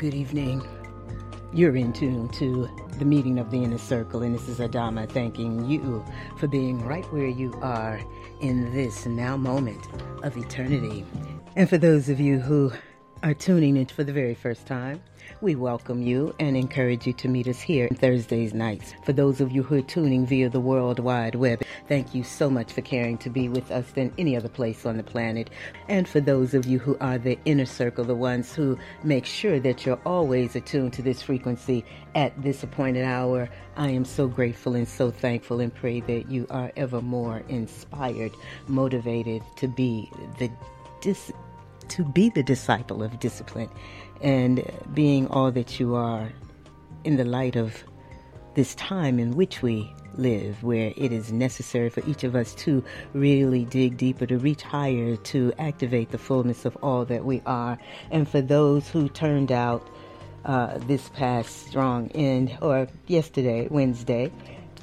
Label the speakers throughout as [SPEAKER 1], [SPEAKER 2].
[SPEAKER 1] Good evening. You're in tune to the meeting of the inner circle, and this is Adama thanking you for being right where you are in this now moment of eternity. And for those of you who are tuning in for the very first time, we welcome you and encourage you to meet us here Thursdays nights. For those of you who are tuning via the World Wide Web, thank you so much for caring to be with us than any other place on the planet. And for those of you who are the inner circle, the ones who make sure that you're always attuned to this frequency at this appointed hour, I am so grateful and so thankful and pray that you are ever more inspired, motivated to be the dis- to be the disciple of discipline and being all that you are in the light of this time in which we live, where it is necessary for each of us to really dig deeper, to reach higher, to activate the fullness of all that we are. And for those who turned out uh, this past strong end, or yesterday, Wednesday,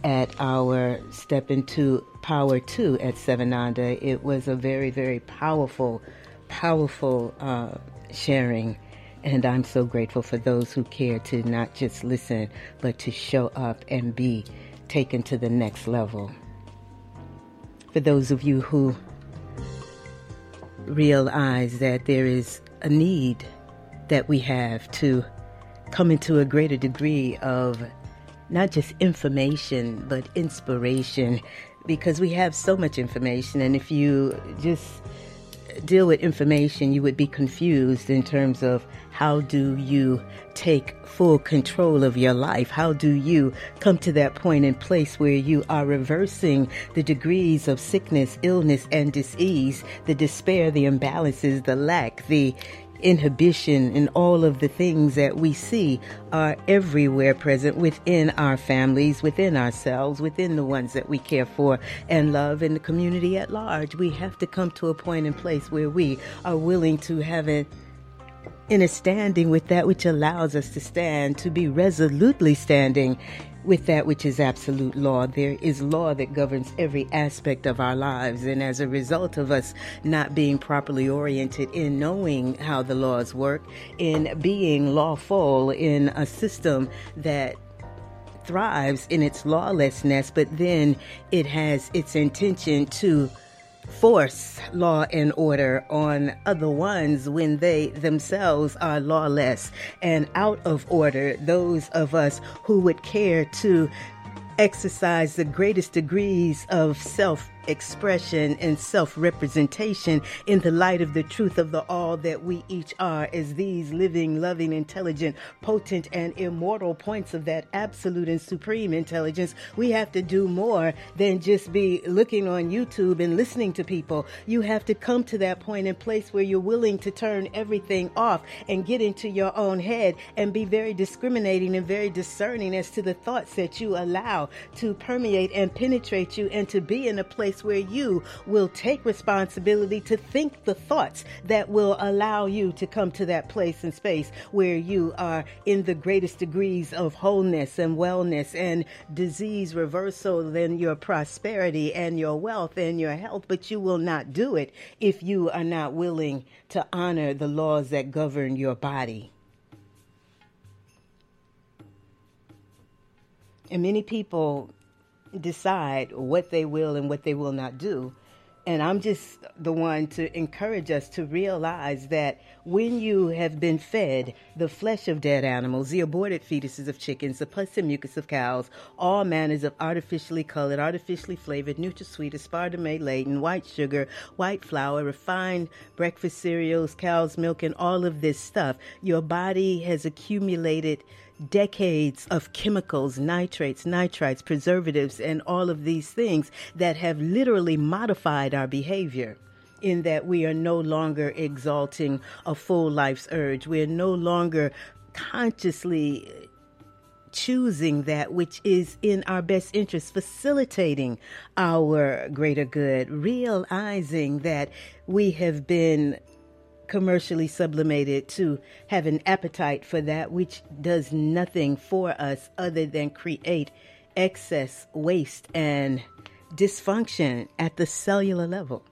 [SPEAKER 1] at our Step Into Power 2 at Sevananda, it was a very, very powerful, powerful uh, sharing and I'm so grateful for those who care to not just listen, but to show up and be taken to the next level. For those of you who realize that there is a need that we have to come into a greater degree of not just information, but inspiration, because we have so much information. And if you just deal with information, you would be confused in terms of how do you take full control of your life? How do you come to that point and place where you are reversing the degrees of sickness, illness, and disease, the despair, the imbalances, the lack, the inhibition and all of the things that we see are everywhere present within our families, within ourselves, within the ones that we care for and love in the community at large. We have to come to a point and place where we are willing to have it in a standing with that which allows us to stand, to be resolutely standing with that which is absolute law. There is law that governs every aspect of our lives. And as a result of us not being properly oriented in knowing how the laws work, in being lawful in a system that thrives in its lawlessness, but then it has its intention to force law and order on other ones when they themselves are lawless and out of order. Those of us who would care to exercise the greatest degrees of self expression and self representation in the light of the truth of the all that we each are as these living, loving, intelligent, potent, and immortal points of that absolute and supreme intelligence. We have to do more than just be looking on YouTube and listening to people. You have to come to that point and place where you're willing to turn everything off and get into your own head and be very discriminating and very discerning as to the thoughts that you allow to permeate and penetrate you and to be in a place place where you will take responsibility to think the thoughts that will allow you to come to that place and space where you are in the greatest degrees of wholeness and wellness and disease reversal than your prosperity and your wealth and your health. But you will not do it if you are not willing to honor the laws that govern your body. And many people decide what they will and what they will not do. And I'm just the one to encourage us to realize that when you have been fed the flesh of dead animals, the aborted fetuses of chickens, the pus and mucus of cows, all manners of artificially colored, artificially flavored, NutraSweet, aspartame laden, white sugar, white flour, refined breakfast cereals, cow's milk, and all of this stuff, your body has accumulated decades of chemicals, nitrates, nitrites, preservatives, and all of these things that have literally modified our behavior. In that we are no longer exalting a full life's urge. We are no longer consciously choosing that which is in our best interest, facilitating our greater good, realizing that we have been commercially sublimated to have an appetite for that which does nothing for us other than create excess waste and dysfunction at the cellular level.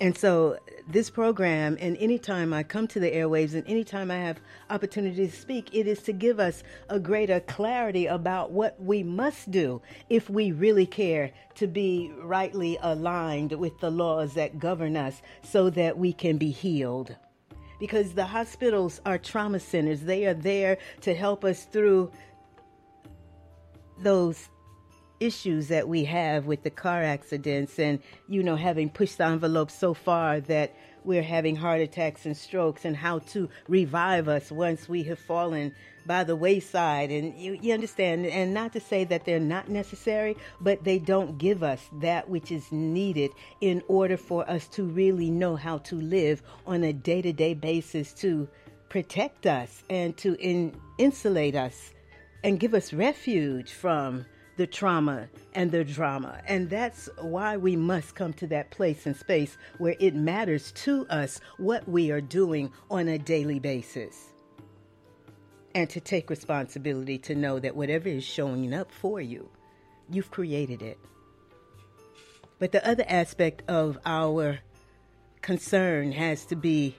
[SPEAKER 1] And so, this program, and anytime I come to the airwaves and anytime I have opportunity to speak, it is to give us a greater clarity about what we must do if we really care to be rightly aligned with the laws that govern us so that we can be healed. Because the hospitals are trauma centers, they are there to help us through those issues that we have with the car accidents and, you know, having pushed the envelope so far that we're having heart attacks and strokes and how to revive us once we have fallen by the wayside. And you, you understand, and not to say that they're not necessary, but they don't give us that which is needed in order for us to really know how to live on a day to day basis to protect us and to in, insulate us and give us refuge from the trauma and the drama. And that's why we must come to that place and space where it matters to us what we are doing on a daily basis. And to take responsibility to know that whatever is showing up for you, you've created it. But the other aspect of our concern has to be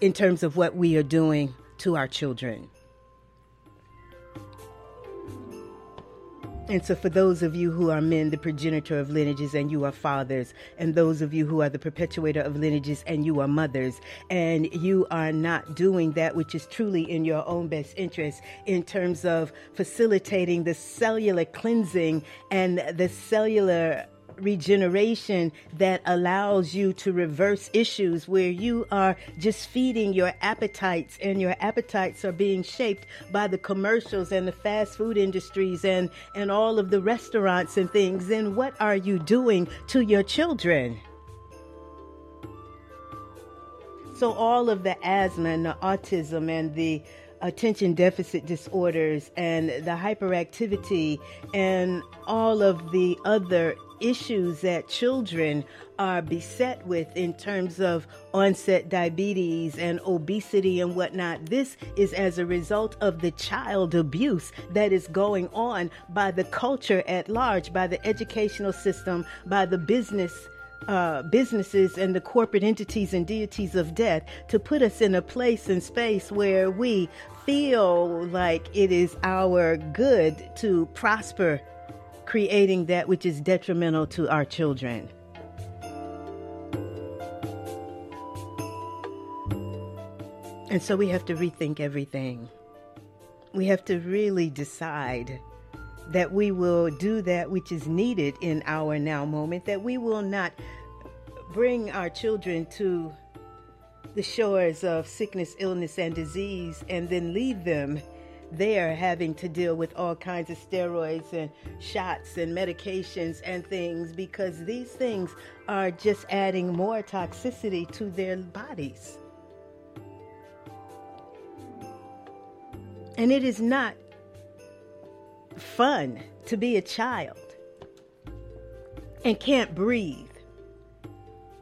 [SPEAKER 1] in terms of what we are doing to our children. And so, for those of you who are men, the progenitor of lineages, and you are fathers, and those of you who are the perpetuator of lineages, and you are mothers, and you are not doing that which is truly in your own best interest in terms of facilitating the cellular cleansing and the cellular regeneration that allows you to reverse issues where you are just feeding your appetites and your appetites are being shaped by the commercials and the fast food industries and and all of the restaurants and things. Then what are you doing to your children? So all of the asthma and the autism and the attention deficit disorders and the hyperactivity and all of the other issues that children are beset with in terms of onset diabetes and obesity and whatnot. This is as a result of the child abuse that is going on by the culture at large, by the educational system, by the business. Uh, businesses and the corporate entities and deities of death to put us in a place and space where we feel like it is our good to prosper creating that which is detrimental to our children. And so we have to rethink everything. We have to really decide that we will do that which is needed in our now moment, that we will not bring our children to the shores of sickness, illness, and disease and then leave them there having to deal with all kinds of steroids and shots and medications and things because these things are just adding more toxicity to their bodies. And it is not fun to be a child and can't breathe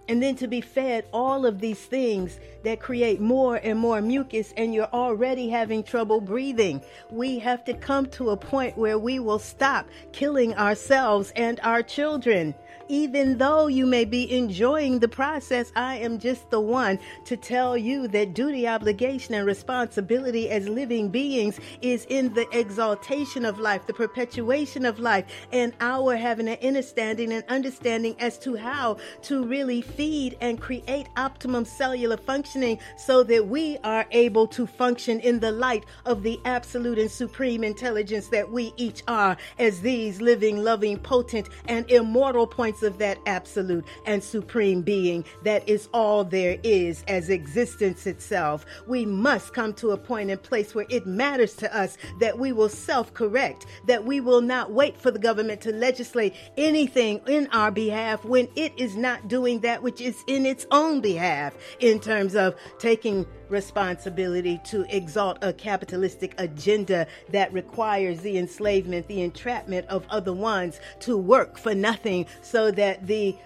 [SPEAKER 1] and then to be fed all of these things that create more and more mucus, and you're already having trouble breathing. We have to come to a point where we will stop killing ourselves and our children even though you may be enjoying the process, I am just the one to tell you that duty, obligation, and responsibility as living beings is in the exaltation of life, the perpetuation of life, and our having an understanding and understanding as to how to really feed and create optimum cellular functioning so that we are able to function in the light of the absolute and supreme intelligence that we each are as these living, loving, potent, and immortal points of that absolute and supreme being that is all there is as existence itself. We must come to a point and place where it matters to us that we will self correct, that we will not wait for the government to legislate anything in our behalf when it is not doing that which is in its own behalf in terms of taking responsibility to exalt a capitalistic agenda that requires the enslavement, the entrapment of other ones to work for nothing so that the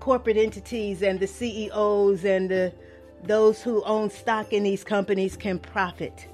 [SPEAKER 1] corporate entities and the CEOs and the those who own stock in these companies can profit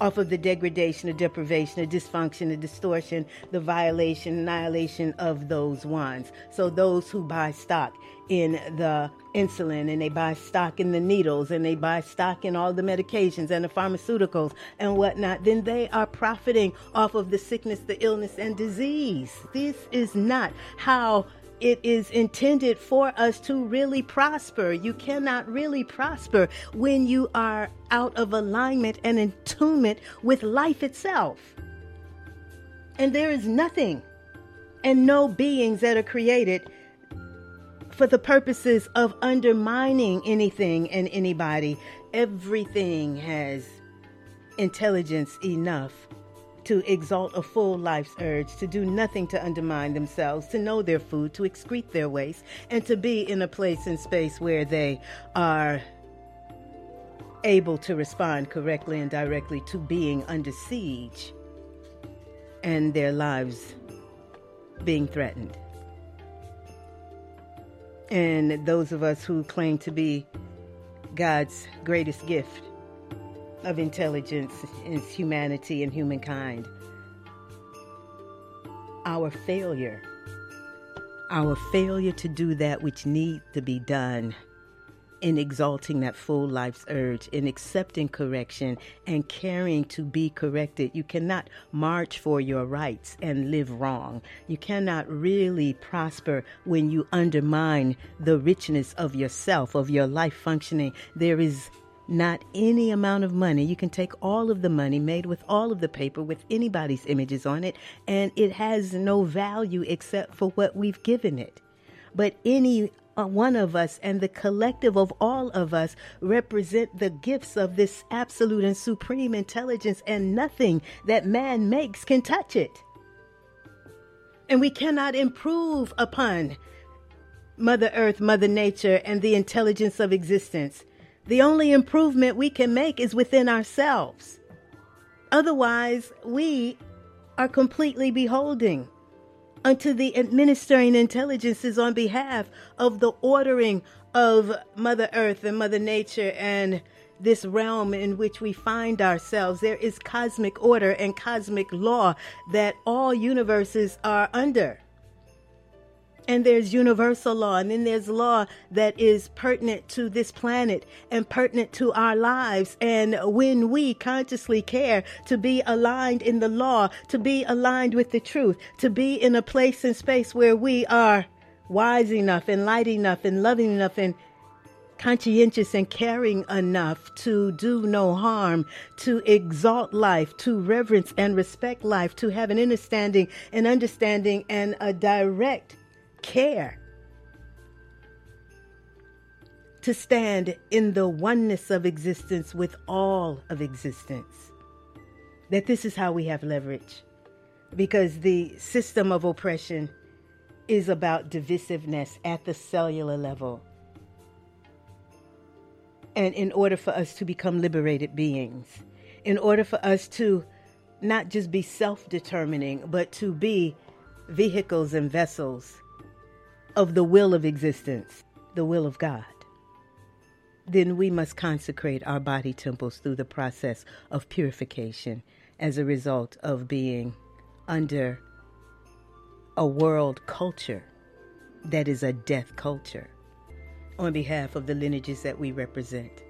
[SPEAKER 1] off of the degradation, the deprivation, the dysfunction, the distortion, the violation, annihilation of those ones. So those who buy stock in the insulin and they buy stock in the needles and they buy stock in all the medications and the pharmaceuticals and whatnot, then they are profiting off of the sickness, the illness, and disease. This is not how it is intended for us to really prosper. You cannot really prosper when you are out of alignment and attunement with life itself. And there is nothing and no beings that are created for the purposes of undermining anything and anybody. Everything has intelligence enough to exalt a full life's urge, to do nothing to undermine themselves, to know their food, to excrete their waste, and to be in a place and space where they are able to respond correctly and directly to being under siege and their lives being threatened. And those of us who claim to be God's greatest gift of intelligence is humanity and humankind. Our failure, our failure to do that which needs to be done in exalting that full life's urge, in accepting correction and caring to be corrected. You cannot march for your rights and live wrong. You cannot really prosper when you undermine the richness of yourself, of your life functioning. There is not any amount of money. You can take all of the money made with all of the paper with anybody's images on it, and it has no value except for what we've given it. But any uh, one of us and the collective of all of us represent the gifts of this absolute and supreme intelligence, and nothing that man makes can touch it. And we cannot improve upon Mother Earth, Mother Nature, and the intelligence of existence. The only improvement we can make is within ourselves. Otherwise, we are completely beholding unto the administering intelligences on behalf of the ordering of Mother Earth and Mother Nature and this realm in which we find ourselves. There is cosmic order and cosmic law that all universes are under and there's universal law, and then there's law that is pertinent to this planet and pertinent to our lives. And when we consciously care to be aligned in the law, to be aligned with the truth, to be in a place and space where we are wise enough and light enough and loving enough and conscientious and caring enough to do no harm, to exalt life, to reverence and respect life, to have an understanding, an understanding and a direct care to stand in the oneness of existence with all of existence. That this is how we have leverage. Because the system of oppression is about divisiveness at the cellular level. And in order for us to become liberated beings, in order for us to not just be self determining, but to be vehicles and vessels of the will of existence, the will of God, then we must consecrate our body temples through the process of purification as a result of being under a world culture that is a death culture on behalf of the lineages that we represent.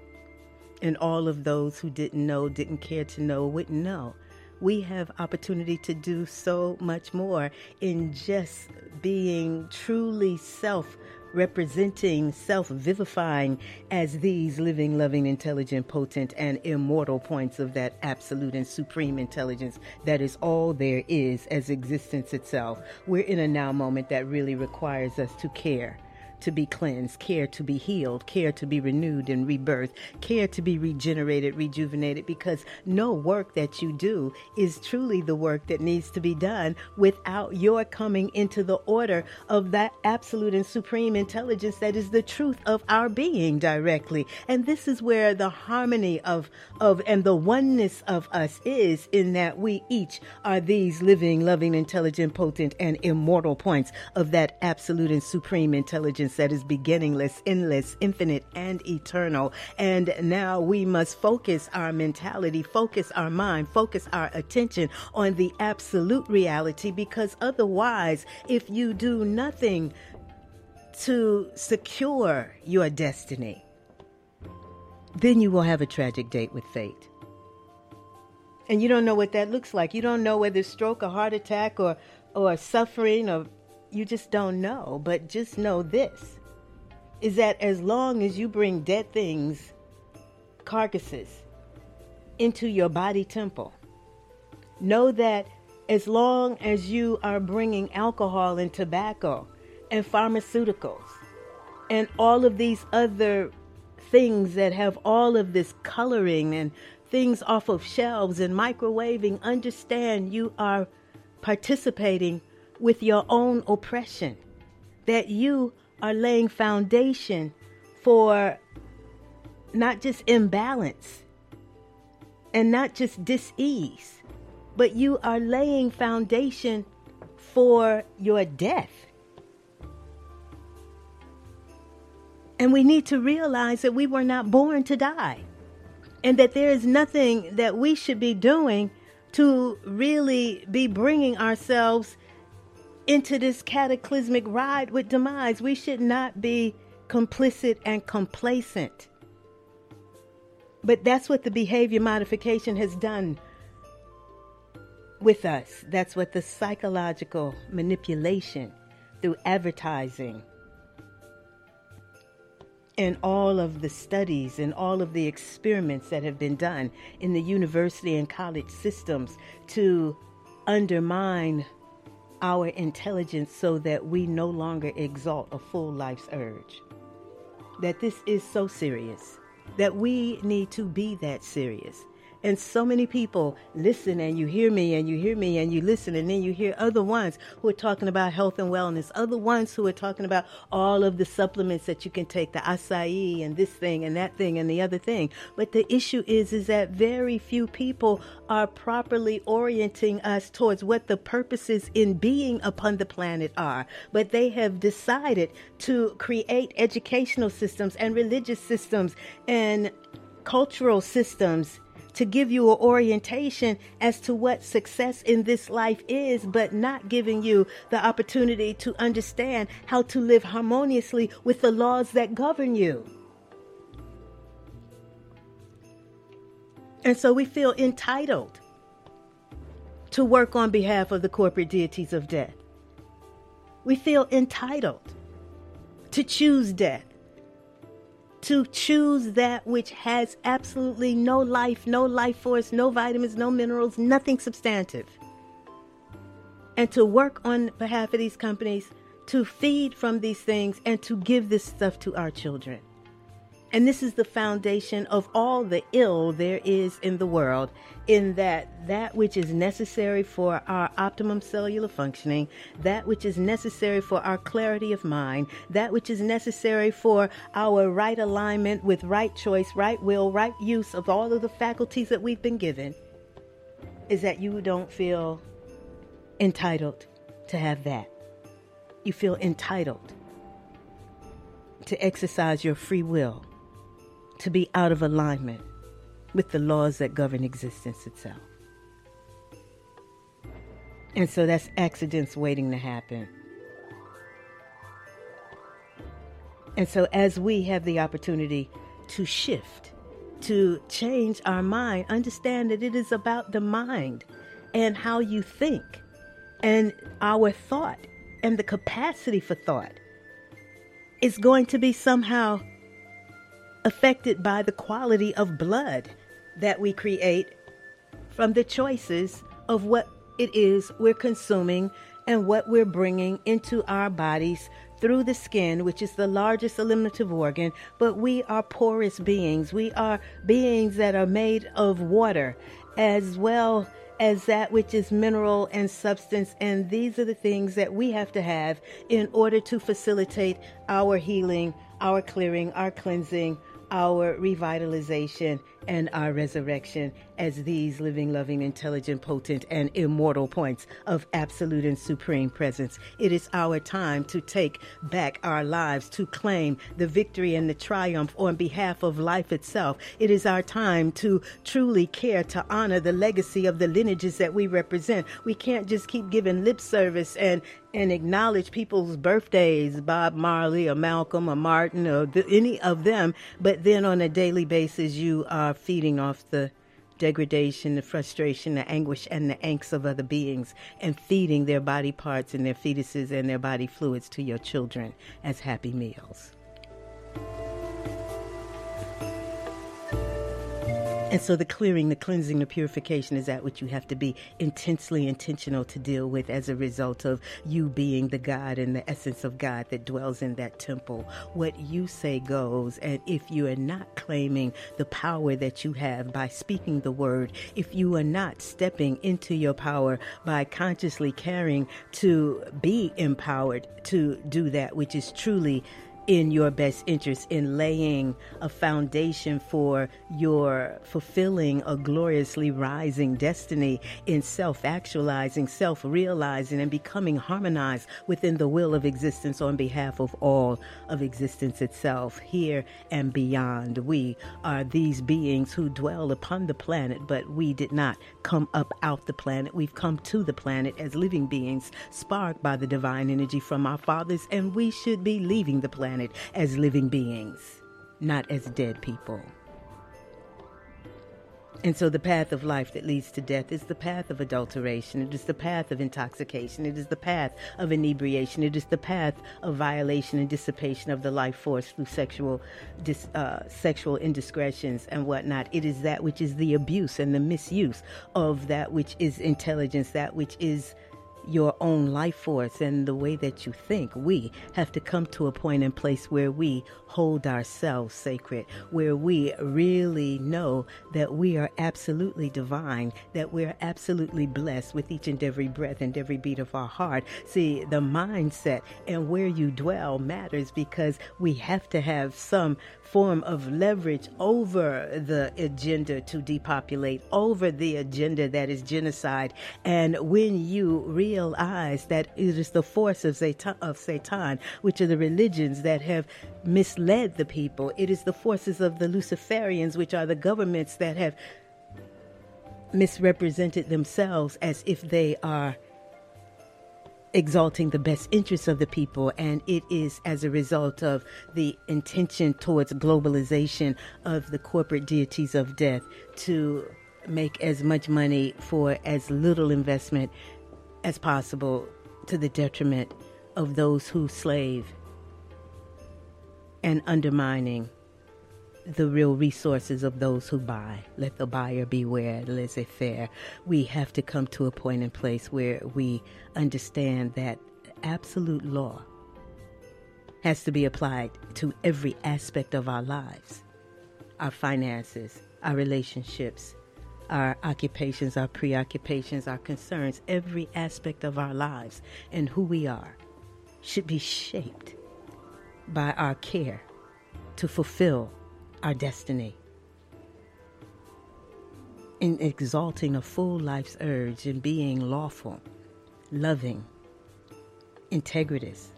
[SPEAKER 1] And all of those who didn't know, didn't care to know, wouldn't know we have opportunity to do so much more in just being truly self representing, self vivifying as these living, loving, intelligent, potent, and immortal points of that absolute and supreme intelligence that is all there is as existence itself. We're in a now moment that really requires us to care to be cleansed, care to be healed, care to be renewed and rebirthed, care to be regenerated, rejuvenated, because no work that you do is truly the work that needs to be done without your coming into the order of that absolute and supreme intelligence that is the truth of our being directly. And this is where the harmony of, of and the oneness of us is in that we each are these living, loving, intelligent, potent, and immortal points of that absolute and supreme intelligence that is beginningless, endless, infinite, and eternal. And now we must focus our mentality, focus our mind, focus our attention on the absolute reality because otherwise, if you do nothing to secure your destiny, then you will have a tragic date with fate. And you don't know what that looks like. You don't know whether stroke or heart attack or, or suffering or you just don't know. But just know this is that as long as you bring dead things, carcasses, into your body temple, know that as long as you are bringing alcohol and tobacco and pharmaceuticals and all of these other things that have all of this coloring and things off of shelves and microwaving, understand you are participating with your own oppression, that you are laying foundation for not just imbalance and not just dis-ease, but you are laying foundation for your death. And we need to realize that we were not born to die. And that there is nothing that we should be doing to really be bringing ourselves into this cataclysmic ride with demise. We should not be complicit and complacent. But that's what the behavior modification has done with us. That's what the psychological manipulation through advertising and all of the studies and all of the experiments that have been done in the university and college systems to undermine our intelligence so that we no longer exalt a full life's urge. That this is so serious, that we need to be that serious. And so many people listen and you hear me and you hear me and you listen and then you hear other ones who are talking about health and wellness, other ones who are talking about all of the supplements that you can take, the acai and this thing and that thing and the other thing. But the issue is is that very few people are properly orienting us towards what the purposes in being upon the planet are. But they have decided to create educational systems and religious systems and cultural systems to give you an orientation as to what success in this life is, but not giving you the opportunity to understand how to live harmoniously with the laws that govern you. And so we feel entitled to work on behalf of the corporate deities of death. We feel entitled to choose death to choose that which has absolutely no life, no life force, no vitamins, no minerals, nothing substantive. And to work on behalf of these companies to feed from these things and to give this stuff to our children. And this is the foundation of all the ill there is in the world, in that that which is necessary for our optimum cellular functioning, that which is necessary for our clarity of mind, that which is necessary for our right alignment with right choice, right will, right use of all of the faculties that we've been given, is that you don't feel entitled to have that. You feel entitled to exercise your free will to be out of alignment with the laws that govern existence itself. And so that's accidents waiting to happen. And so, as we have the opportunity to shift, to change our mind, understand that it is about the mind and how you think and our thought and the capacity for thought is going to be somehow affected by the quality of blood that we create from the choices of what it is we're consuming and what we're bringing into our bodies through the skin, which is the largest eliminative organ. But we are porous beings. We are beings that are made of water as well as that which is mineral and substance. And these are the things that we have to have in order to facilitate our healing, our clearing, our cleansing, our revitalization and our resurrection as these living, loving, intelligent, potent, and immortal points of absolute and supreme presence. It is our time to take back our lives, to claim the victory and the triumph on behalf of life itself. It is our time to truly care to honor the legacy of the lineages that we represent. We can't just keep giving lip service and and acknowledge people's birthdays, Bob Marley or Malcolm or Martin or any of them, but then on a daily basis you are feeding off the degradation, the frustration, the anguish, and the angst of other beings, and feeding their body parts and their fetuses and their body fluids to your children as happy meals. And so the clearing, the cleansing, the purification is that which you have to be intensely intentional to deal with as a result of you being the God and the essence of God that dwells in that temple. What you say goes. And if you are not claiming the power that you have by speaking the word, if you are not stepping into your power by consciously caring to be empowered to do that which is truly in your best interest in laying a foundation for your fulfilling a gloriously rising destiny in self actualizing, self realizing, and becoming harmonized within the will of existence on behalf of all of existence itself, here and beyond. We are these beings who dwell upon the planet, but we did not come up out the planet. We've come to the planet as living beings, sparked by the divine energy from our fathers, and we should be leaving the planet planet as living beings, not as dead people. And so the path of life that leads to death is the path of adulteration. It is the path of intoxication. It is the path of inebriation. It is the path of violation and dissipation of the life force through sexual, dis, uh, sexual indiscretions and whatnot. It is that which is the abuse and the misuse of that which is intelligence, that which is your own life force and the way that you think. We have to come to a point and place where we hold ourselves sacred, where we really know that we are absolutely divine, that we're absolutely blessed with each and every breath and every beat of our heart. See, the mindset and where you dwell matters because we have to have some form of leverage over the agenda to depopulate, over the agenda that is genocide. And when you realize that it is the force of Satan, of Satan, which are the religions that have misled the people, it is the forces of the Luciferians, which are the governments that have misrepresented themselves as if they are exalting the best interests of the people, and it is as a result of the intention towards globalization of the corporate deities of death to make as much money for as little investment as possible to the detriment of those who slave and undermining the real resources of those who buy. Let the buyer beware, laissez faire. We have to come to a point in place where we understand that absolute law has to be applied to every aspect of our lives our finances, our relationships, our occupations, our preoccupations, our concerns, every aspect of our lives and who we are should be shaped by our care to fulfill our destiny. In exalting a full life's urge and being lawful, loving, integritous,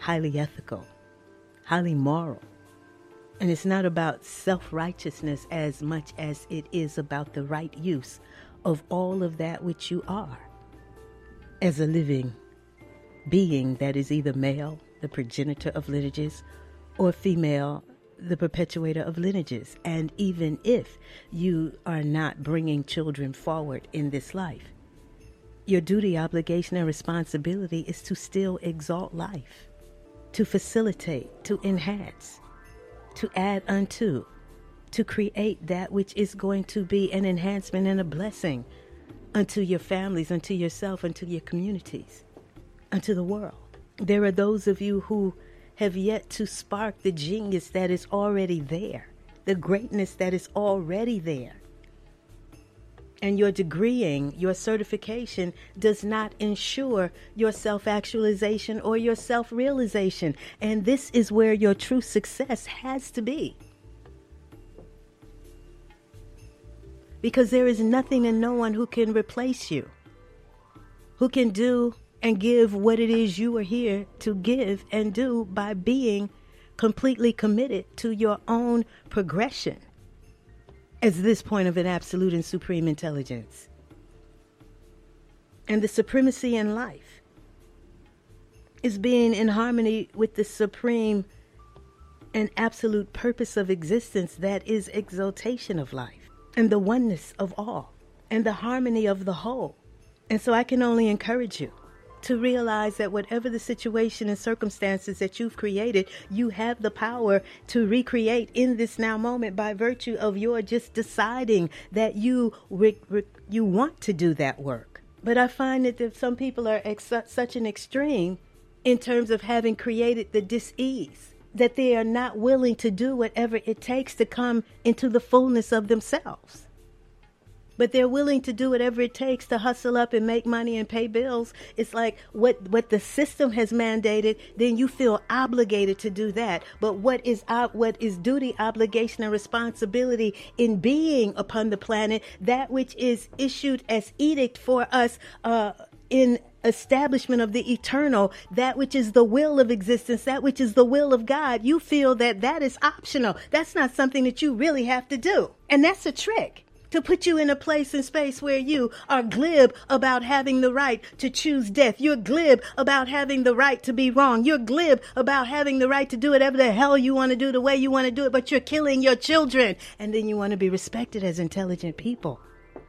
[SPEAKER 1] highly ethical, highly moral. And it's not about self righteousness as much as it is about the right use of all of that which you are as a living being that is either male, the progenitor of lineages, or female, the perpetuator of lineages. And even if you are not bringing children forward in this life, your duty, obligation, and responsibility is to still exalt life, to facilitate, to enhance, to add unto, to create that which is going to be an enhancement and a blessing unto your families, unto yourself, unto your communities, unto the world. There are those of you who have yet to spark the genius that is already there, the greatness that is already there. And your degreeing, your certification does not ensure your self actualization or your self realization. And this is where your true success has to be. because there is nothing and no one who can replace you, who can do and give what it is you are here to give and do by being completely committed to your own progression as this point of an absolute and supreme intelligence and the supremacy in life is being in harmony with the supreme and absolute purpose of existence that is exaltation of life and the oneness of all and the harmony of the whole. And so I can only encourage you to realize that whatever the situation and circumstances that you've created, you have the power to recreate in this now moment by virtue of your just deciding that you re- re- you want to do that work. But I find that some people are such an extreme in terms of having created the dis-ease that they are not willing to do whatever it takes to come into the fullness of themselves. But they're willing to do whatever it takes to hustle up and make money and pay bills. It's like what what the system has mandated, then you feel obligated to do that. But what is what is duty, obligation, and responsibility in being upon the planet? That which is issued as edict for us uh, in establishment of the eternal, that which is the will of existence, that which is the will of God, you feel that that is optional. That's not something that you really have to do. And that's a trick to put you in a place and space where you are glib about having the right to choose death. You're glib about having the right to be wrong. You're glib about having the right to do whatever the hell you want to do the way you want to do it, but you're killing your children. And then you want to be respected as intelligent people.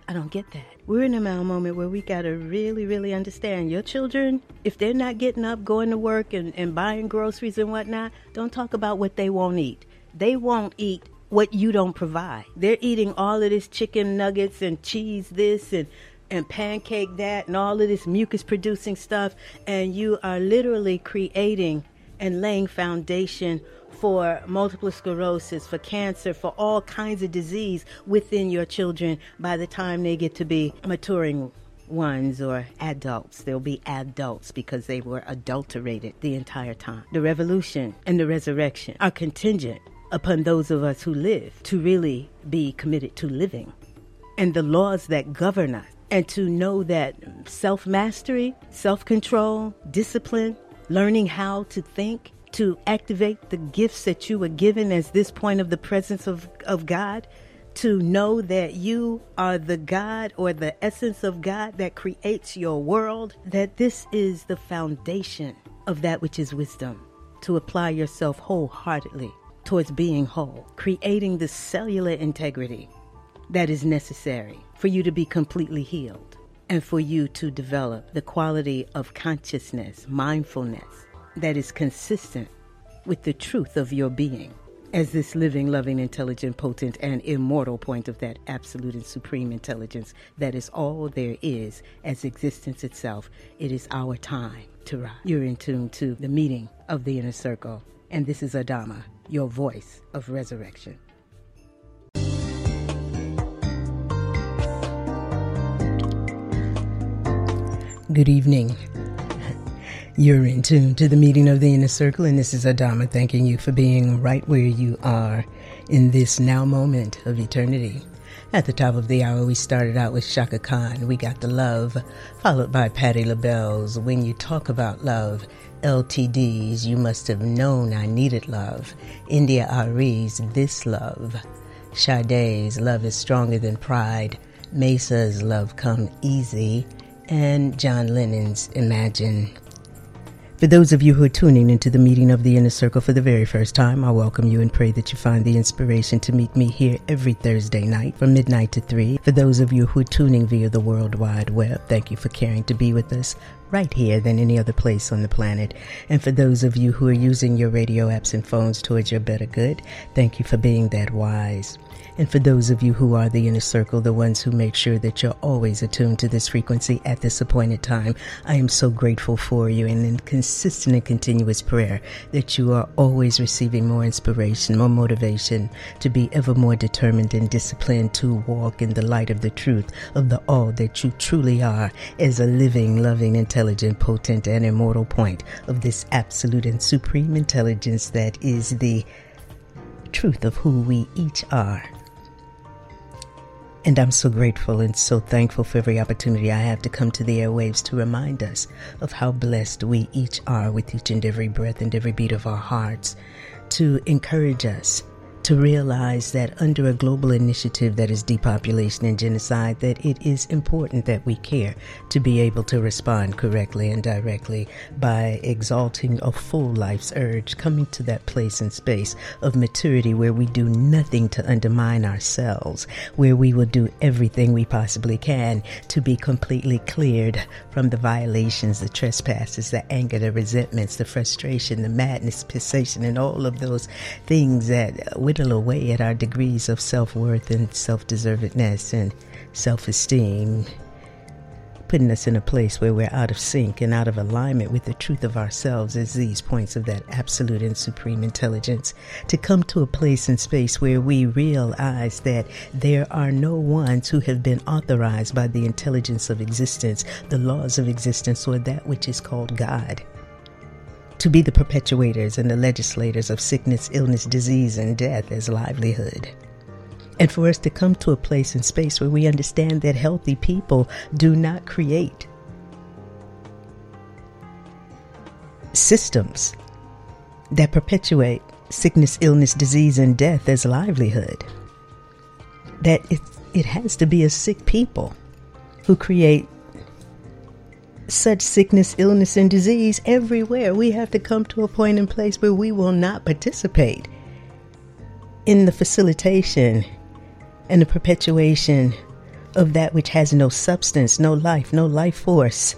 [SPEAKER 1] I don't get that. We're in a moment where we got to really, really understand your children, if they're not getting up, going to work, and, and buying groceries and whatnot, don't talk about what they won't eat. They won't eat what you don't provide. They're eating all of this chicken nuggets and cheese this and and pancake that and all of this mucus producing stuff and you are literally creating and laying foundation for multiple sclerosis, for cancer, for all kinds of disease within your children by the time they get to be maturing ones or adults. They'll be adults because they were adulterated the entire time. The revolution and the resurrection are contingent upon those of us who live to really be committed to living. And the laws that govern us and to know that self mastery, self control, discipline, learning how to think to activate the gifts that you were given as this point of the presence of, of God, to know that you are the God or the essence of God that creates your world, that this is the foundation of that which is wisdom, to apply yourself wholeheartedly towards being whole, creating the cellular integrity that is necessary for you to be completely healed and for you to develop the quality of consciousness, mindfulness, that is consistent with the truth of your being as this living, loving, intelligent, potent, and immortal point of that absolute and supreme intelligence that is all there is as existence itself. It is our time to rise. You're in tune to the meeting of the inner circle, and this is Adama, your voice of resurrection. Good evening. You're in tune to the meeting of the inner circle, and this is Adama thanking you for being right where you are in this now moment of eternity. At the top of the hour, we started out with Chaka Khan. We got the love, followed by Patti LaBelle's When You Talk About Love, LTD's You Must Have Known I Needed Love, India.Arie's This Love, Sade's Love is Stronger Than Pride, Mesa's Love Come Easy, and John Lennon's Imagine. For those of you who are tuning into the meeting of the Inner Circle for the very first time, I welcome you and pray that you find the inspiration to meet me here every Thursday night from midnight to 3. For those of you who are tuning via the World Wide Web, thank you for caring to be with us right here than any other place on the planet. And for those of you who are using your radio apps and phones towards your better good, thank you for being that wise. And for those of you who are the inner circle, the ones who make sure that you're always attuned to this frequency at this appointed time, I am so grateful for you. And in consistent and continuous prayer that you are always receiving more inspiration, more motivation to be ever more determined and disciplined to walk in the light of the truth of the all that you truly are as a living, loving, intelligent, potent, and immortal point of this absolute and supreme intelligence that is the truth of who we each are And I'm so grateful and so thankful for every opportunity I have to come to the airwaves to remind us of how blessed we each are with each and every breath and every beat of our hearts, to encourage us to realize that under a global initiative that is depopulation and genocide that it is important that we care to be able to respond correctly and directly by exalting a full life's urge coming to that place and space of maturity where we do nothing to undermine ourselves where we will do everything we possibly can to be completely cleared from the violations the trespasses the anger the resentments the frustration the madness cessation and all of those things that whittle away at our degrees of self worth and self deservedness and self esteem, putting us in a place where we're out of sync and out of alignment with the truth of ourselves as these points of that absolute and supreme intelligence. To come to a place and space where we realize that there are no ones who have been authorized by the intelligence of existence, the laws of existence, or that which is called God to be the perpetuators and the legislators of sickness, illness, disease, and death as livelihood. And for us to come to a place and space where we understand that healthy people do not create systems that perpetuate sickness, illness, disease, and death as livelihood. That it, it has to be a sick people who create such sickness, illness, and disease everywhere. We have to come to a point in place where we will not participate in the facilitation and the perpetuation of that which has no substance, no life, no life force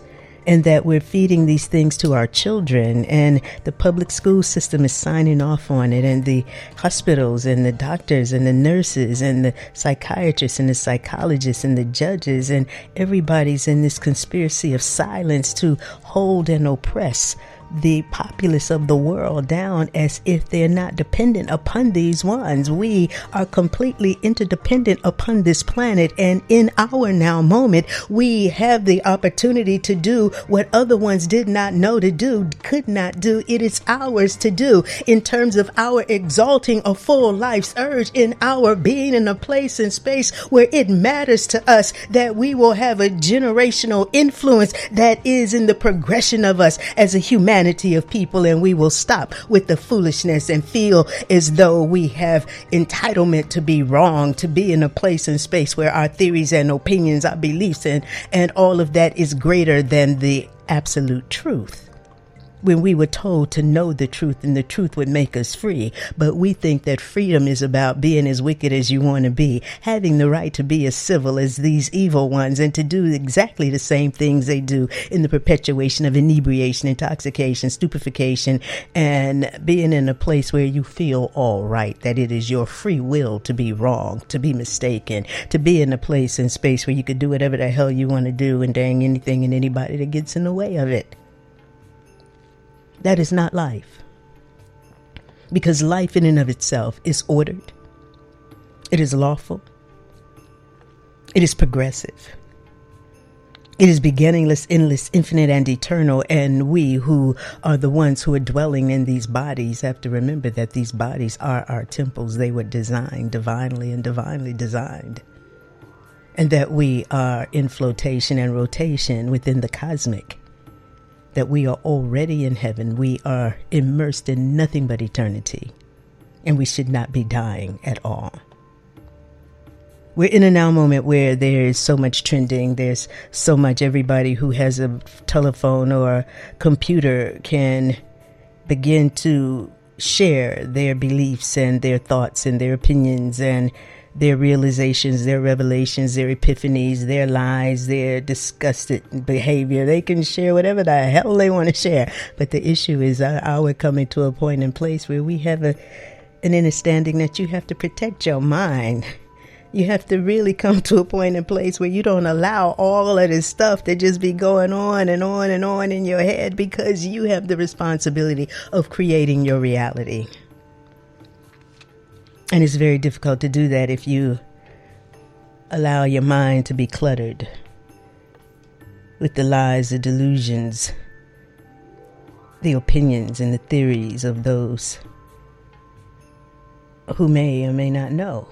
[SPEAKER 1] and that we're feeding these things to our children and the public school system is signing off on it and the hospitals and the doctors and the nurses and the psychiatrists and the psychologists and the judges and everybody's in this conspiracy of silence to hold and oppress the populace of the world down as if they're not dependent upon these ones. We are completely interdependent upon this planet, and in our now moment, we have the opportunity to do what other ones did not know to do, could not do. It is ours to do in terms of our exalting a full life's urge in our being in a place and space where it matters to us that we will have a generational influence that is in the progression of us as a humanity of people and we will stop with the foolishness and feel as though we have entitlement to be wrong, to be in a place and space where our theories and opinions, our beliefs and, and all of that is greater than the absolute truth when we were told to know the truth and the truth would make us free. But we think that freedom is about being as wicked as you want to be, having the right to be as civil as these evil ones and to do exactly the same things they do in the perpetuation of inebriation, intoxication, stupefaction, and being in a place where you feel all right, that it is your free will to be wrong, to be mistaken, to be in a place and space where you could do whatever the hell you want to do and dang anything and anybody that gets in the way of it. That is not life. Because life in and of itself is ordered, it is lawful, it is progressive. It is beginningless, endless, infinite, and eternal. And we who are the ones who are dwelling in these bodies have to remember that these bodies are our temples. They were designed divinely and divinely designed. And that we are in flotation and rotation within the cosmic that we are already in heaven. We are immersed in nothing but eternity, and we should not be dying at all. We're in a now moment where there is so much trending. There's so much everybody who has a telephone or computer can begin to share their beliefs and their thoughts and their opinions and their realizations, their revelations, their epiphanies, their lies, their disgusted behavior. They can share whatever the hell they want to share. But the issue is, uh, are we coming to a point in place where we have a, an understanding that you have to protect your mind? You have to really come to a point in place where you don't allow all of this stuff to just be going on and on and on in your head because you have the responsibility of creating your reality. And it's very difficult to do that if you allow your mind to be cluttered with the lies, the delusions, the opinions, and the theories of those who may or may not know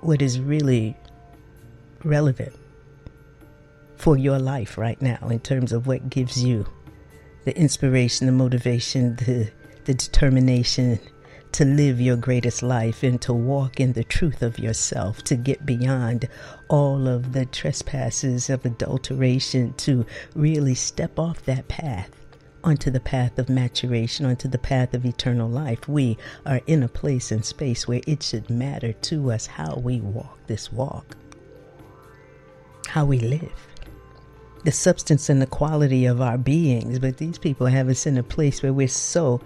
[SPEAKER 1] what is really relevant for your life right now in terms of what gives you the inspiration, the motivation, the, the determination to live your greatest life and to walk in the truth of yourself, to get beyond all of the trespasses of adulteration, to really step off that path onto the path of maturation, onto the path of eternal life. We are in a place and space where it should matter to us how we walk this walk, how we live the substance and the quality of our beings. But these people have us in a place where we're so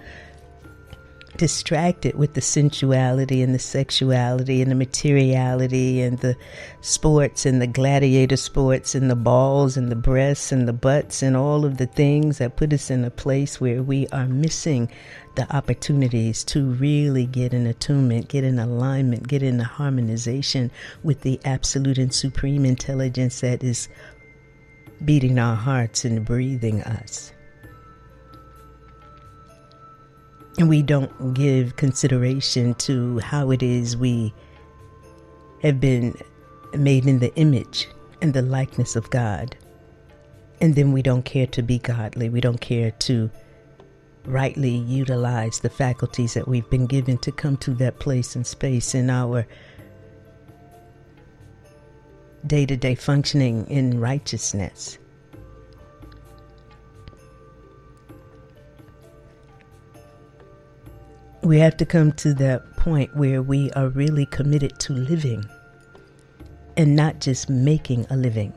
[SPEAKER 1] distracted with the sensuality and the sexuality and the materiality and the sports and the gladiator sports and the balls and the breasts and the butts and all of the things that put us in a place where we are missing the opportunities to really get in attunement, get in alignment, get in the harmonization with the absolute and supreme intelligence that is beating our hearts and breathing us. We don't give consideration to how it is we have been made in the image and the likeness of God. And then we don't care to be godly. We don't care to rightly utilize the faculties that we've been given to come to that place and space in our day to day functioning in righteousness. We have to come to that point where we are really committed to living and not just making a living.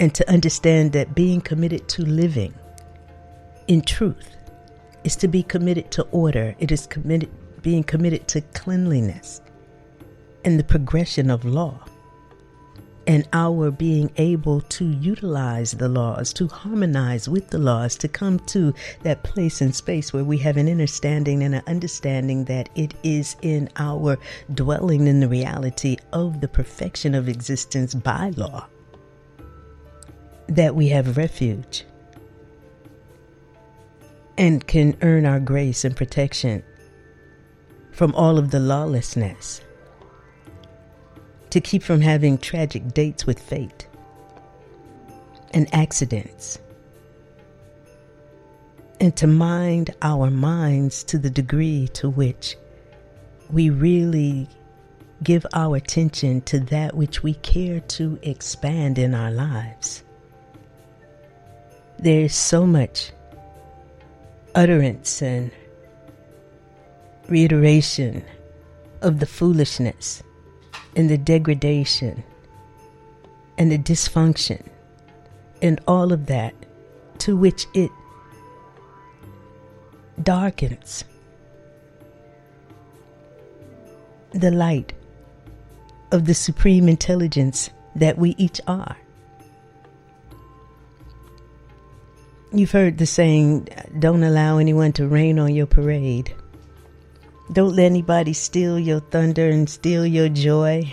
[SPEAKER 1] And to understand that being committed to living in truth is to be committed to order, it is committed being committed to cleanliness and the progression of law and our being able to utilize the laws, to harmonize with the laws, to come to that place and space where we have an understanding and an understanding that it is in our dwelling in the reality of the perfection of existence by law that we have refuge and can earn our grace and protection from all of the lawlessness to keep from having tragic dates with fate and accidents, and to mind our minds to the degree to which we really give our attention to that which we care to expand in our lives. There is so much utterance and reiteration of the foolishness and the degradation and the dysfunction and all of that to which it darkens the light of the supreme intelligence that we each are. You've heard the saying, don't allow anyone to rain on your parade. Don't let anybody steal your thunder and steal your joy.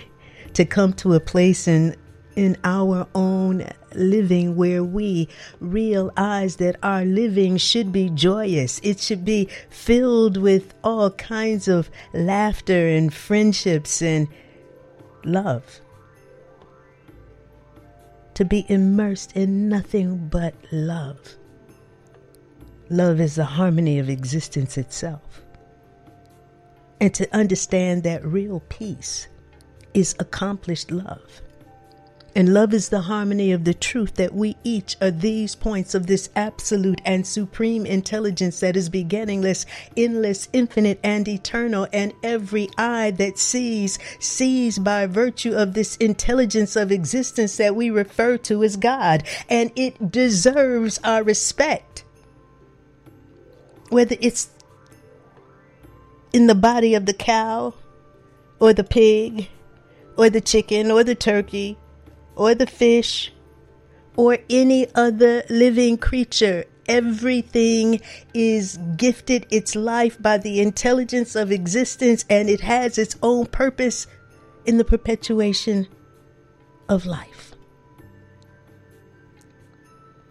[SPEAKER 1] To come to a place in in our own living where we realize that our living should be joyous. It should be filled with all kinds of laughter and friendships and love. To be immersed in nothing but love. Love is the harmony of existence itself and to understand that real peace is accomplished love. And love is the harmony of the truth that we each are these points of this absolute and supreme intelligence that is beginningless, endless, infinite, and eternal. And every eye that sees, sees by virtue of this intelligence of existence that we refer to as God. And it deserves our respect. Whether it's in the body of the cow or the pig or the chicken or the turkey or the fish or any other living creature. Everything is gifted its life by the intelligence of existence and it has its own purpose in the perpetuation of life,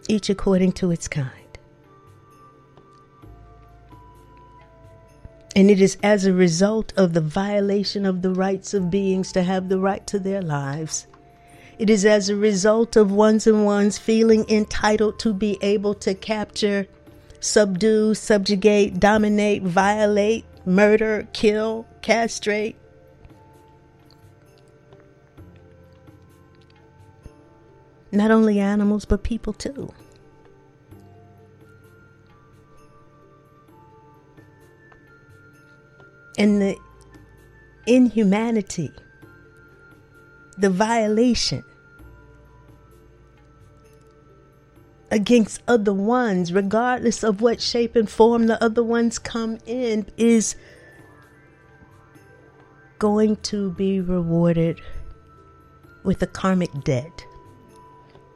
[SPEAKER 1] each according to its kind. And it is as a result of the violation of the rights of beings to have the right to their lives. It is as a result of ones and ones feeling entitled to be able to capture, subdue, subjugate, dominate, violate, murder, kill, castrate, not only animals, but people too. And the inhumanity, the violation against other ones, regardless of what shape and form the other ones come in, is going to be rewarded with a karmic debt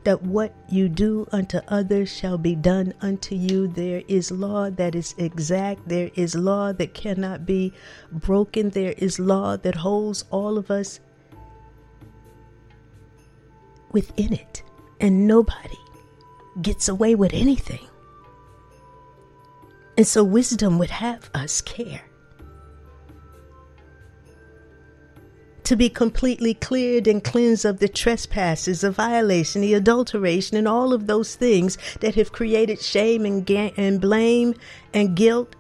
[SPEAKER 1] that what you do unto others shall be done unto you. There is law that is exact. There is law that cannot be broken. There is law that holds all of us within it. And nobody gets away with anything. And so wisdom would have us care to be completely cleared and cleansed of the trespasses, the violation, the adulteration, and all of those things that have created shame and, ga- and blame and guilt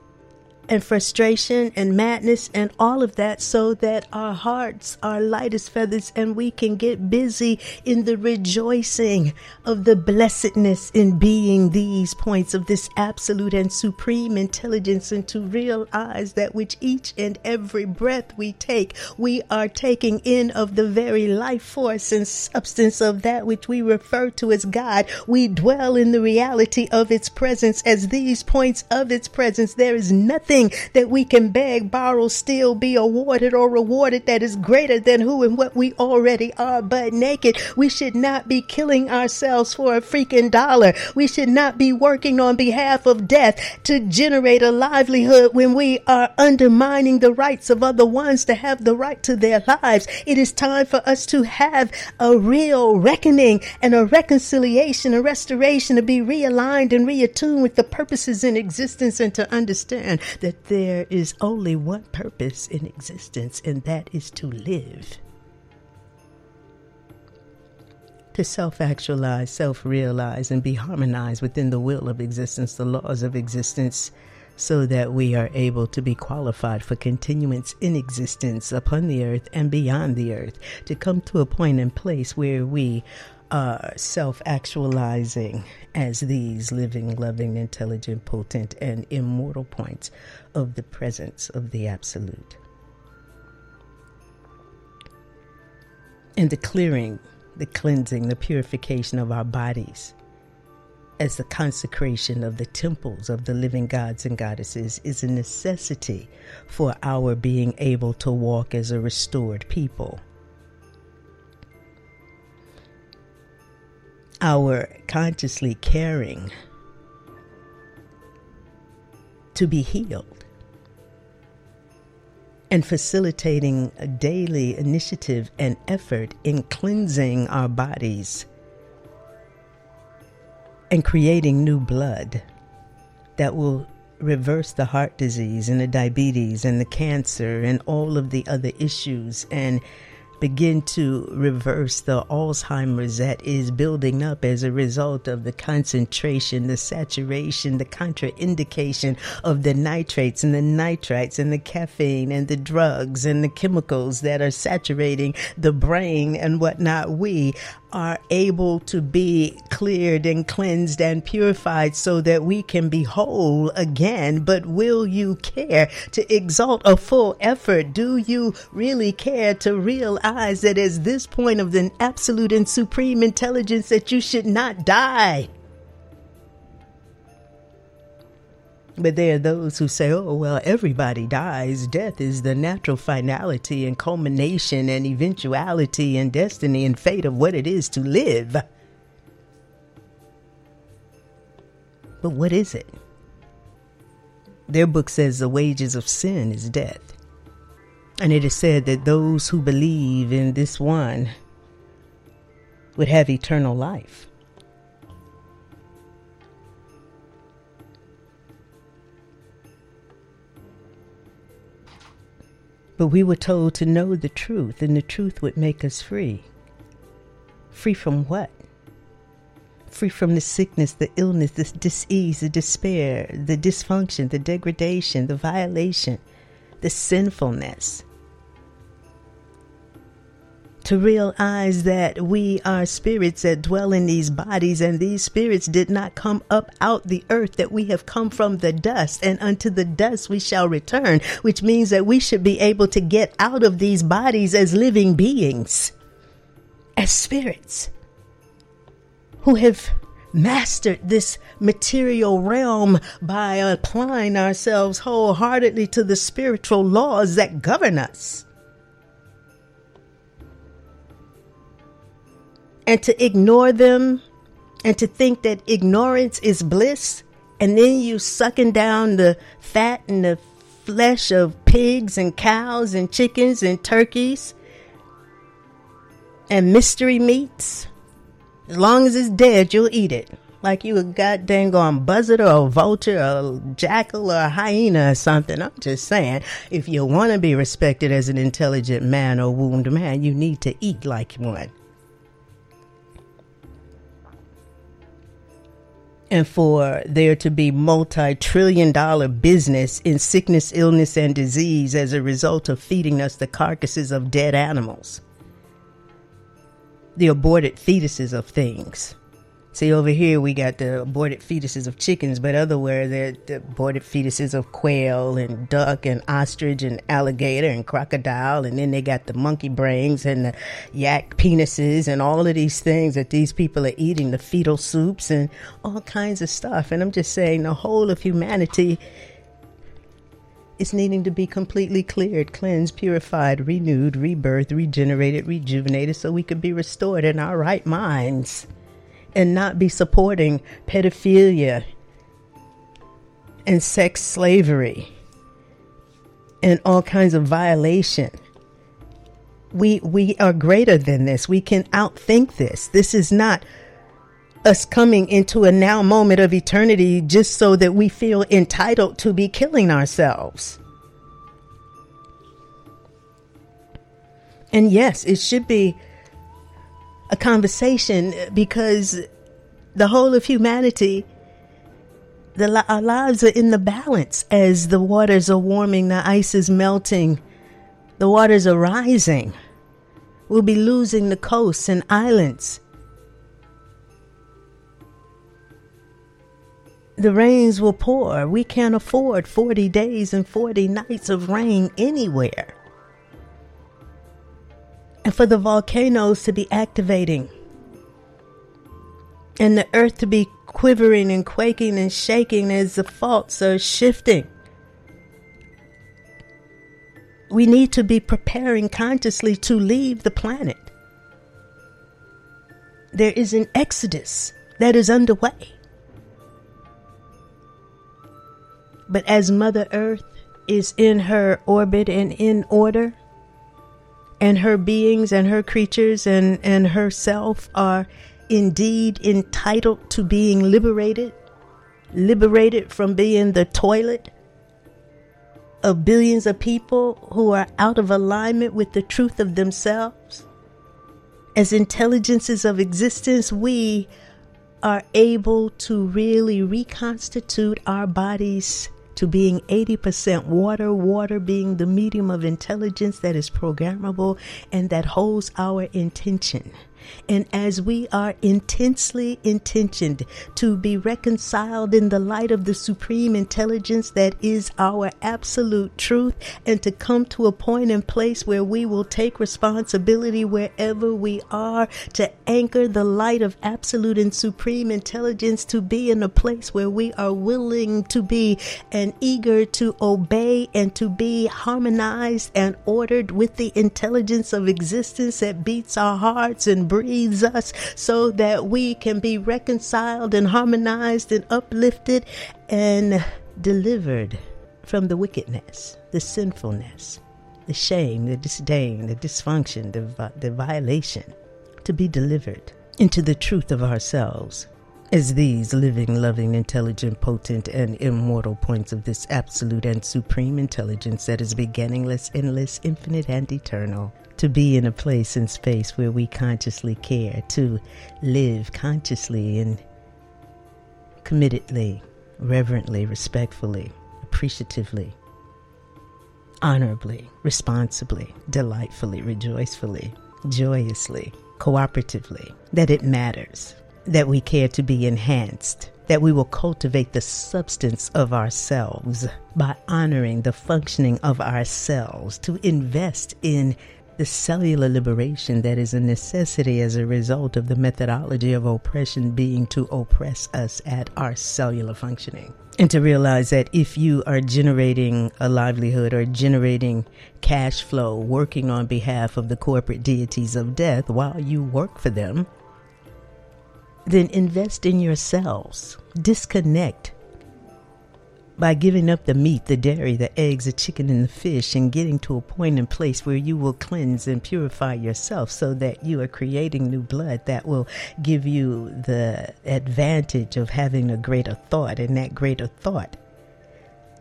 [SPEAKER 1] and frustration and madness and all of that so that our hearts are light as feathers and we can get busy in the rejoicing of the blessedness in being these points of this absolute and supreme intelligence and to realize that which each and every breath we take, we are taking in of the very life force and substance of that which we refer to as God. We dwell in the reality of its presence as these points of its presence. There is nothing that we can beg, borrow, steal, be awarded or rewarded that is greater than who and what we already are. But naked, we should not be killing ourselves for a freaking dollar. We should not be working on behalf of death to generate a livelihood when we are undermining the rights of other ones to have the right to their lives. It is time for us to have a real reckoning and a reconciliation, a restoration, to be realigned and reattuned with the purposes in existence and to understand that there is only one purpose in existence, and that is to live. To self actualize, self realize, and be harmonized within the will of existence, the laws of existence, so that we are able to be qualified for continuance in existence upon the earth and beyond the earth, to come to a point and place where we uh, self actualizing as these living, loving, intelligent, potent, and immortal points of the presence of the Absolute. And the clearing, the cleansing, the purification of our bodies as the consecration of the temples of the living gods and goddesses is a necessity for our being able to walk as a restored people our consciously caring to be healed and facilitating a daily initiative and effort in cleansing our bodies and creating new blood that will reverse the heart disease and the diabetes and the cancer and all of the other issues and begin to reverse the Alzheimer's that is building up as a result of the concentration, the saturation, the contraindication of the nitrates and the nitrites and the caffeine and the drugs and the chemicals that are saturating the brain and whatnot. We are able to be cleared and cleansed and purified so that we can be whole again. But will you care to exalt a full effort? Do you really care to realize that as this point of the absolute and supreme intelligence that you should not die? But there are those who say, oh, well, everybody dies. Death is the natural finality and culmination and eventuality and destiny and fate of what it is to live. But what is it? Their book says the wages of sin is death. And it is said that those who believe in this one would have eternal life. But we were told to know the truth, and the truth would make us free. Free from what? Free from the sickness, the illness, the disease, the despair, the dysfunction, the degradation, the violation, the sinfulness to realize that we are spirits that dwell in these bodies, and these spirits did not come up out the earth, that we have come from the dust, and unto the dust we shall return, which means that we should be able to get out of these bodies as living beings, as spirits who have mastered this material realm by applying ourselves wholeheartedly to the spiritual laws that govern us. And to ignore them and to think that ignorance is bliss and then you sucking down the fat and the flesh of pigs and cows and chickens and turkeys and mystery meats as long as it's dead you'll eat it like you a goddamn gone buzzard or a vulture or a jackal or a hyena or something. I'm just saying, if you want to be respected as an intelligent man or wounded man, you need to eat like one. And for there to be multi-trillion dollar business in sickness, illness, and disease as a result of feeding us the carcasses of dead animals, the aborted fetuses of things. See, over here we got the aborted fetuses of chickens, but otherwhere they're the aborted fetuses of quail and duck and ostrich and alligator and crocodile, and then they got the monkey brains and the yak penises and all of these things that these people are eating, the fetal soups and all kinds of stuff. And I'm just saying, the whole of humanity is needing to be completely cleared, cleansed, purified, renewed, rebirthed, regenerated, rejuvenated, so we could be restored in our right minds and not be supporting pedophilia and sex slavery and all kinds of violation. We we are greater than this. We can outthink this. This is not us coming into a now moment of eternity just so that we feel entitled to be killing ourselves. And yes, it should be a conversation because the whole of humanity, the, our lives are in the balance as the waters are warming, the ice is melting, the waters are rising. We'll be losing the coasts and islands. The rains will pour. We can't afford 40 days and 40 nights of rain anywhere and for the volcanoes to be activating and the earth to be quivering and quaking and shaking as the faults are shifting. We need to be preparing consciously to leave the planet. There is an exodus that is underway. But as Mother Earth is in her orbit and in order, and her beings and her creatures and, and herself are indeed entitled to being liberated, liberated from being the toilet of billions of people who are out of alignment with the truth of themselves. As intelligences of existence, we are able to really reconstitute our bodies to being 80% water, water being the medium of intelligence that is programmable and that holds our intention. And as we are intensely intentioned to be reconciled in the light of the supreme intelligence that is our absolute truth, and to come to a point and place where we will take responsibility wherever we are to anchor the light of absolute and supreme intelligence to be in a place where we are willing to be and eager to obey and to be harmonized and ordered with the intelligence of existence that beats our hearts and breathes us so that we can be reconciled and harmonized and uplifted and delivered from the wickedness, the sinfulness, the shame, the disdain, the dysfunction, the, the violation, to be delivered into the truth of ourselves as these living, loving, intelligent, potent, and immortal points of this absolute and supreme intelligence that is beginningless, endless, infinite, and eternal. To be in a place and space where we consciously care, to live consciously and committedly, reverently, respectfully, appreciatively, honorably, responsibly, delightfully, rejoicefully, joyously, cooperatively, that it matters that we care to be enhanced, that we will cultivate the substance of ourselves by honoring the functioning of ourselves, to invest in the cellular liberation that is a necessity as a result of the methodology of oppression being to oppress us at our cellular functioning. And to realize that if you are generating a livelihood or generating cash flow, working on behalf of the corporate deities of death while you work for them, then invest in yourselves. Disconnect by giving up the meat, the dairy, the eggs, the chicken, and the fish, and getting to a point and place where you will cleanse and purify yourself so that you are creating new blood that will give you the advantage of having a greater thought, and that greater thought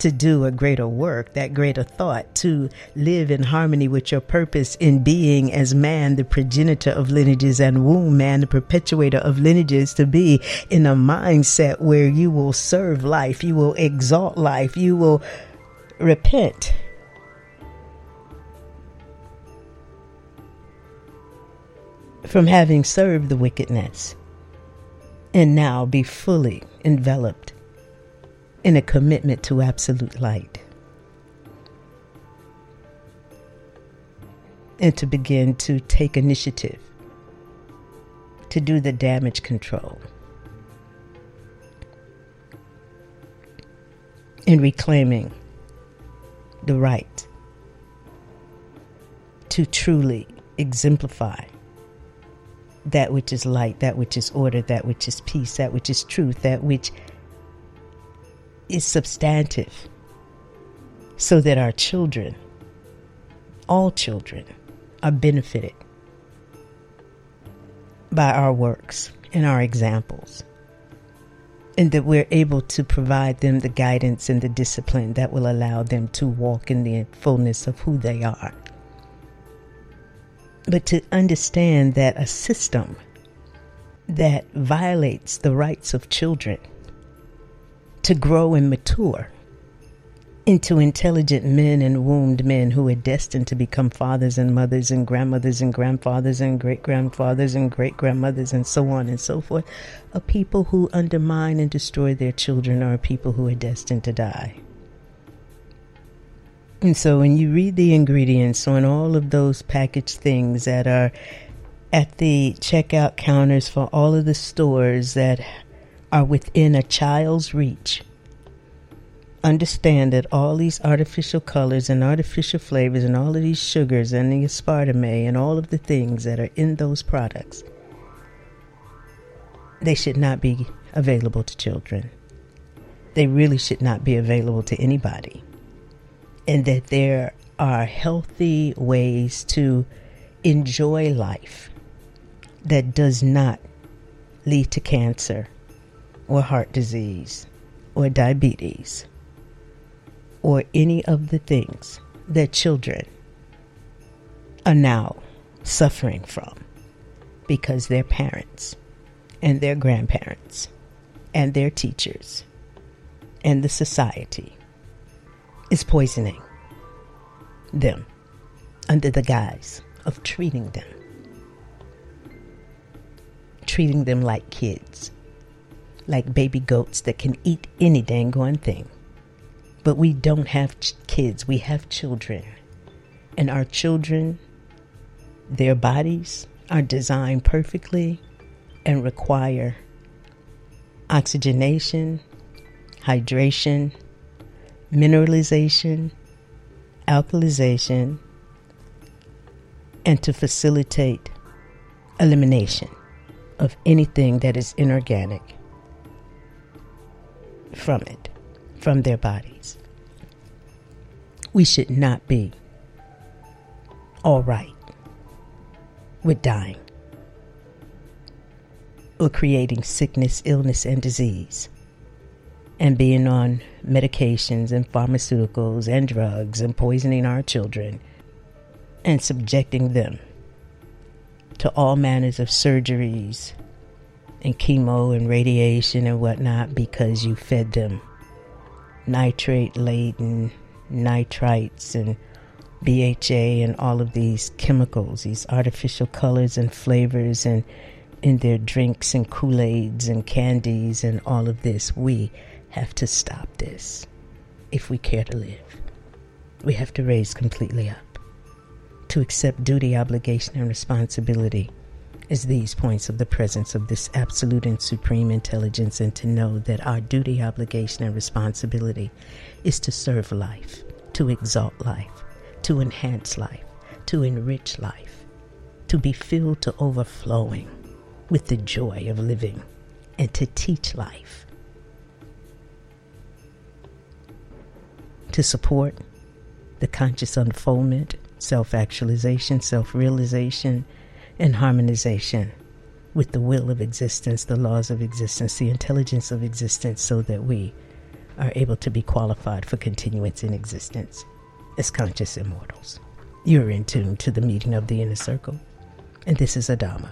[SPEAKER 1] to do a greater work, that greater thought, to live in harmony with your purpose in being as man, the progenitor of lineages, and womb, man, the perpetuator of lineages, to be in a mindset where you will serve life, you will exalt life, you will repent. From having served the wickedness, and now be fully enveloped in a commitment to absolute light. And to begin to take initiative to do the damage control in reclaiming the right to truly exemplify that which is light, that which is order, that which is peace, that which is truth, that which is substantive so that our children, all children, are benefited by our works and our examples. And that we're able to provide them the guidance and the discipline that will allow them to walk in the fullness of who they are. But to understand that a system that violates the rights of children to grow and mature into intelligent men and wombed men who are destined to become fathers and mothers and grandmothers and grandfathers and great grandfathers and great grandmothers and so on and so forth, are people who undermine and destroy their children or people who are destined to die. And so when you read the ingredients on all of those packaged things that are at the checkout counters for all of the stores that are within a child's reach. Understand that all these artificial colors and artificial flavors and all of these sugars and the aspartame and all of the things that are in those products, they should not be available to children. They really should not be available to anybody. And that there are healthy ways to enjoy life that does not lead to cancer or heart disease or diabetes or any of the things that children are now suffering from because their parents and their grandparents and their teachers and the society is poisoning them under the guise of treating them treating them like kids like baby goats that can eat any dang on thing. But we don't have ch- kids, we have children. And our children, their bodies are designed perfectly and require oxygenation, hydration, mineralization, alkalization, and to facilitate elimination of anything that is inorganic from it, from their bodies. We should not be all right with dying. or creating sickness, illness, and disease, and being on medications and pharmaceuticals and drugs and poisoning our children and subjecting them to all manners of surgeries and chemo and radiation and whatnot because you fed them nitrate laden nitrites and BHA and all of these chemicals, these artificial colors and flavors, and in their drinks and Kool Aids and candies and all of this. We have to stop this if we care to live. We have to raise completely up, to accept duty, obligation, and responsibility as these points of the presence of this absolute and supreme intelligence, and to know that our duty, obligation, and responsibility is to serve life, to exalt life, to enhance life, to enrich life, to be filled to overflowing with the joy of living, and to teach life. To support the conscious unfoldment, self actualization, self realization, and harmonization with the will of existence, the laws of existence, the intelligence of existence, so that we are able to be qualified for continuance in existence as conscious immortals. You're in tune to the meeting of the inner circle, and this is Adama,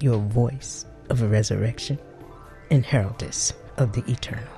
[SPEAKER 1] your voice of a resurrection and heraldess of the eternal.